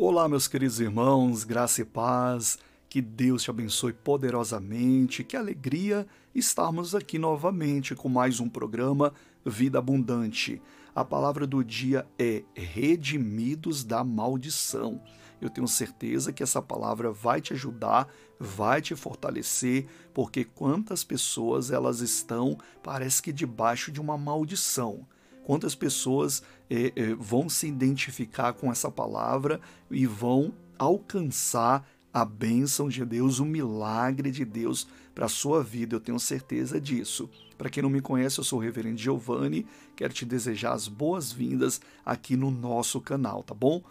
Olá, meus queridos irmãos, graça e paz, que Deus te abençoe poderosamente, que alegria estarmos aqui novamente com mais um programa Vida Abundante. A palavra do dia é redimidos da maldição. Eu tenho certeza que essa palavra vai te ajudar, vai te fortalecer, porque quantas pessoas elas estão, parece que debaixo de uma maldição. Quantas pessoas eh, eh, vão se identificar com essa palavra e vão alcançar a bênção de Deus, o milagre de Deus para a sua vida, eu tenho certeza disso. Para quem não me conhece, eu sou o Reverendo Giovanni, quero te desejar as boas-vindas aqui no nosso canal, tá bom?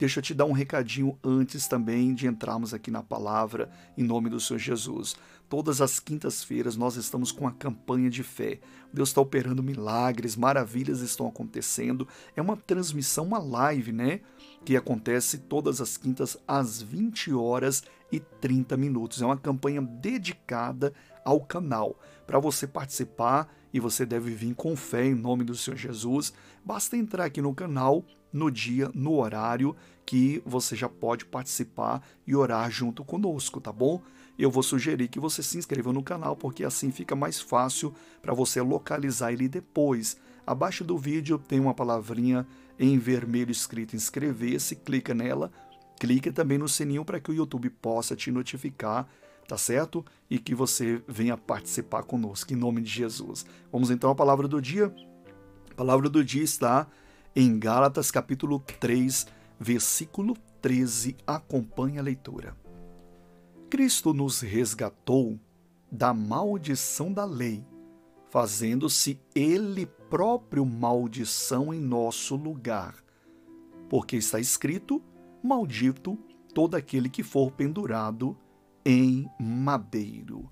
Deixa eu te dar um recadinho antes também de entrarmos aqui na palavra, em nome do Senhor Jesus. Todas as quintas-feiras nós estamos com a campanha de fé. Deus está operando milagres, maravilhas estão acontecendo. É uma transmissão, uma live, né? Que acontece todas as quintas às 20 horas e 30 minutos. É uma campanha dedicada ao canal. Para você participar, e você deve vir com fé em nome do Senhor Jesus, basta entrar aqui no canal no dia, no horário que você já pode participar e orar junto conosco, tá bom? Eu vou sugerir que você se inscreva no canal porque assim fica mais fácil para você localizar ele depois. Abaixo do vídeo tem uma palavrinha em vermelho escrito inscrever-se, clica nela, clica também no sininho para que o YouTube possa te notificar tá certo? E que você venha participar conosco, em nome de Jesus. Vamos então à palavra do dia. A palavra do dia está em Gálatas capítulo 3, versículo 13. Acompanhe a leitura. Cristo nos resgatou da maldição da lei, fazendo-se Ele próprio maldição em nosso lugar. Porque está escrito: Maldito todo aquele que for pendurado em madeiro.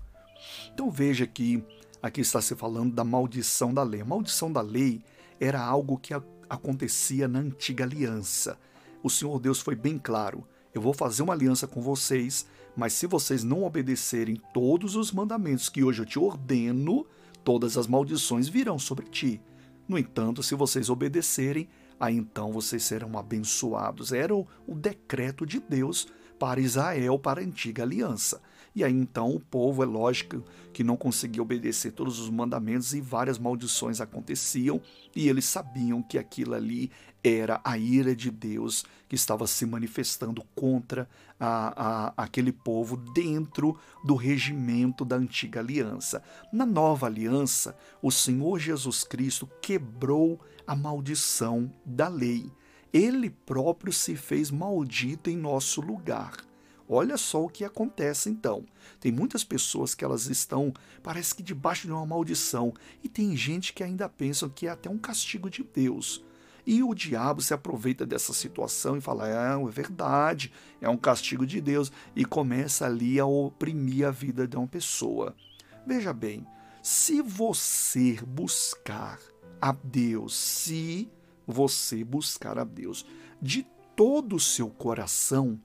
Então veja que aqui está se falando da maldição da lei. A maldição da lei era algo que acontecia na antiga aliança. O Senhor Deus foi bem claro: eu vou fazer uma aliança com vocês, mas se vocês não obedecerem todos os mandamentos que hoje eu te ordeno, todas as maldições virão sobre ti. No entanto, se vocês obedecerem, aí então vocês serão abençoados. Era o, decreto de Deus para Israel, para a antiga aliança. E aí então o povo, é lógico que não conseguia obedecer todos os mandamentos e várias maldições aconteciam, e eles sabiam que aquilo ali era a ira de Deus que estava se manifestando contra a, a, aquele povo dentro do regimento da antiga aliança. Na nova aliança, o Senhor Jesus Cristo quebrou a maldição da lei ele próprio se fez maldito em nosso lugar. Olha só o que acontece então. Tem muitas pessoas que elas estão, parece que debaixo de uma maldição, e tem gente que ainda pensa que é até um castigo de Deus. E o diabo se aproveita dessa situação e fala: é, é verdade, é um castigo de Deus, e começa ali a oprimir a vida de uma pessoa. Veja bem, se você buscar a Deus, se você buscar a Deus de todo o seu coração,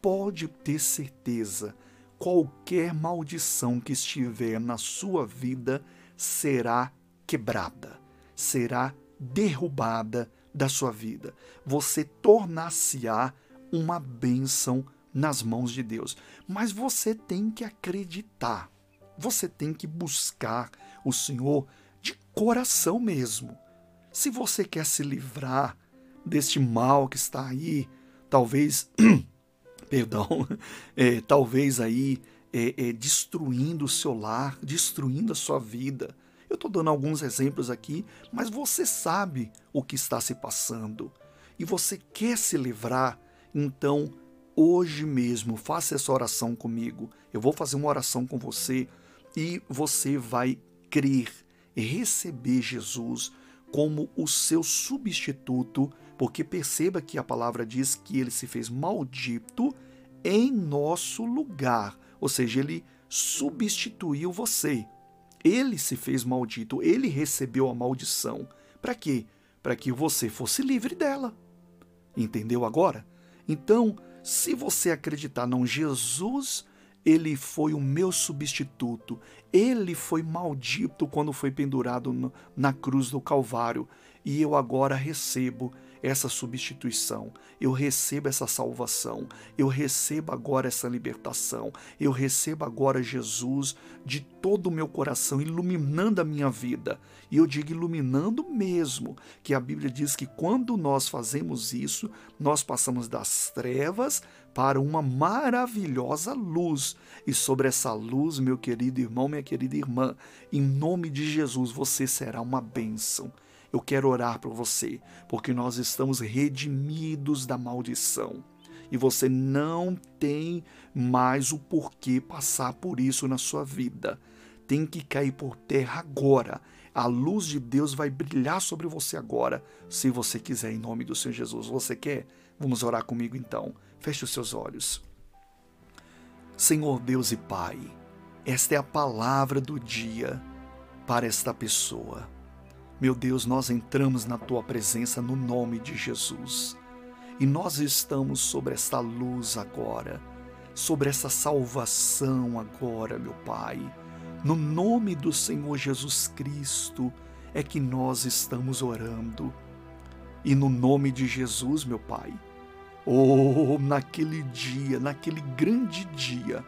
pode ter certeza, qualquer maldição que estiver na sua vida será quebrada, será derrubada da sua vida. Você tornar-se-á uma bênção nas mãos de Deus. Mas você tem que acreditar, você tem que buscar o Senhor de coração mesmo. Se você quer se livrar deste mal que está aí, talvez, perdão, é, talvez aí é, é, destruindo o seu lar, destruindo a sua vida. Eu estou dando alguns exemplos aqui, mas você sabe o que está se passando e você quer se livrar, então hoje mesmo faça essa oração comigo. Eu vou fazer uma oração com você e você vai crer, receber Jesus como o seu substituto, porque perceba que a palavra diz que ele se fez maldito em nosso lugar, ou seja, ele substituiu você. Ele se fez maldito, ele recebeu a maldição. Para quê? Para que você fosse livre dela. Entendeu agora? Então, se você acreditar, não, Jesus ele foi o meu substituto. Ele foi maldito quando foi pendurado na cruz do Calvário. E eu agora recebo essa substituição, eu recebo essa salvação, eu recebo agora essa libertação, eu recebo agora Jesus de todo o meu coração, iluminando a minha vida. E eu digo iluminando mesmo, que a Bíblia diz que quando nós fazemos isso, nós passamos das trevas para uma maravilhosa luz. E sobre essa luz, meu querido irmão, minha querida irmã, em nome de Jesus, você será uma bênção eu quero orar por você, porque nós estamos redimidos da maldição. E você não tem mais o porquê passar por isso na sua vida. Tem que cair por terra agora. A luz de Deus vai brilhar sobre você agora, se você quiser, em nome do Senhor Jesus. Você quer? Vamos orar comigo então. Feche os seus olhos. Senhor Deus e Pai, esta é a palavra do dia para esta pessoa. Meu Deus, nós entramos na tua presença no nome de Jesus. E nós estamos sobre esta luz agora, sobre essa salvação agora, meu Pai. No nome do Senhor Jesus Cristo é que nós estamos orando. E no nome de Jesus, meu Pai, oh, naquele dia, naquele grande dia,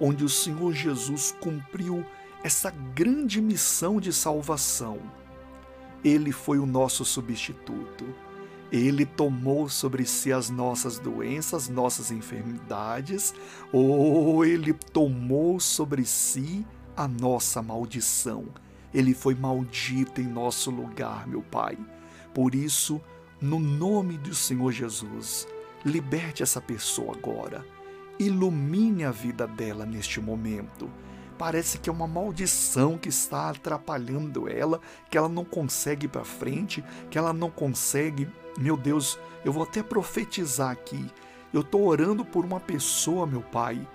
onde o Senhor Jesus cumpriu essa grande missão de salvação ele foi o nosso substituto. Ele tomou sobre si as nossas doenças, nossas enfermidades, ou oh, ele tomou sobre si a nossa maldição. Ele foi maldito em nosso lugar, meu Pai. Por isso, no nome do Senhor Jesus, liberte essa pessoa agora. Ilumine a vida dela neste momento parece que é uma maldição que está atrapalhando ela, que ela não consegue ir para frente, que ela não consegue. Meu Deus, eu vou até profetizar aqui. Eu estou orando por uma pessoa, meu Pai,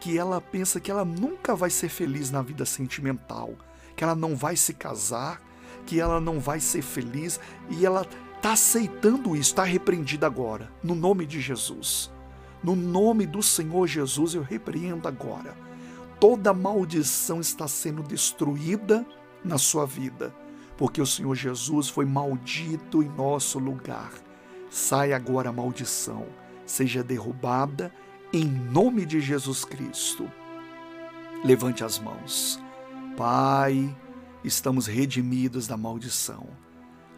que ela pensa que ela nunca vai ser feliz na vida sentimental, que ela não vai se casar, que ela não vai ser feliz e ela está aceitando isso, está repreendida agora, no nome de Jesus. No nome do Senhor Jesus eu repreendo agora toda maldição está sendo destruída na sua vida, porque o Senhor Jesus foi maldito em nosso lugar. Sai agora a maldição, seja derrubada em nome de Jesus Cristo. Levante as mãos. Pai, estamos redimidos da maldição.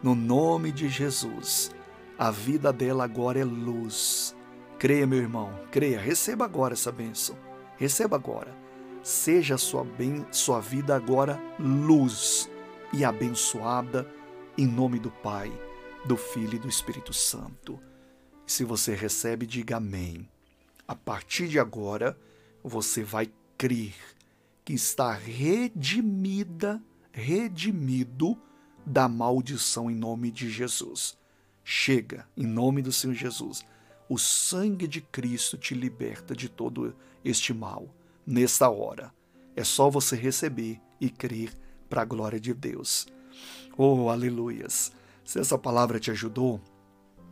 No nome de Jesus, a vida dela agora é luz. Creia, meu irmão, creia, receba agora essa bênção. Receba agora seja sua, bem, sua vida agora luz e abençoada em nome do Pai, do Filho e do Espírito Santo. Se você recebe, diga amém. A partir de agora, você vai crer que está redimida, redimido da maldição em nome de Jesus. Chega, em nome do Senhor Jesus. O sangue de Cristo te liberta de todo este mal nesta hora. É só você receber e crer para a glória de Deus. Oh, aleluias! Se essa palavra te ajudou,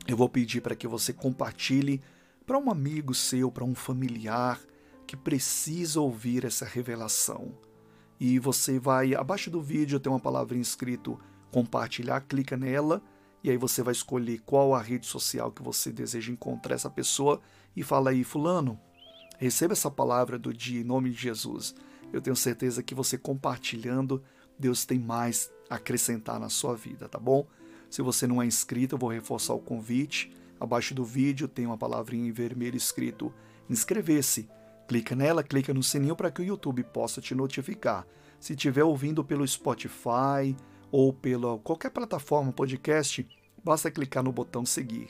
eu vou pedir para que você compartilhe para um amigo seu, para um familiar que precisa ouvir essa revelação. E você vai, abaixo do vídeo tem uma palavra escrito compartilhar, clica nela e aí você vai escolher qual a rede social que você deseja encontrar essa pessoa e fala aí, fulano, Receba essa palavra do dia em nome de Jesus. Eu tenho certeza que você compartilhando, Deus tem mais a acrescentar na sua vida, tá bom? Se você não é inscrito, eu vou reforçar o convite. Abaixo do vídeo tem uma palavrinha em vermelho escrito inscrever-se. Clica nela, clica no sininho para que o YouTube possa te notificar. Se estiver ouvindo pelo Spotify ou pela qualquer plataforma podcast, basta clicar no botão seguir.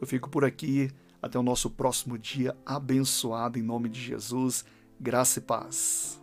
Eu fico por aqui. Até o nosso próximo dia abençoado em nome de Jesus. Graça e paz.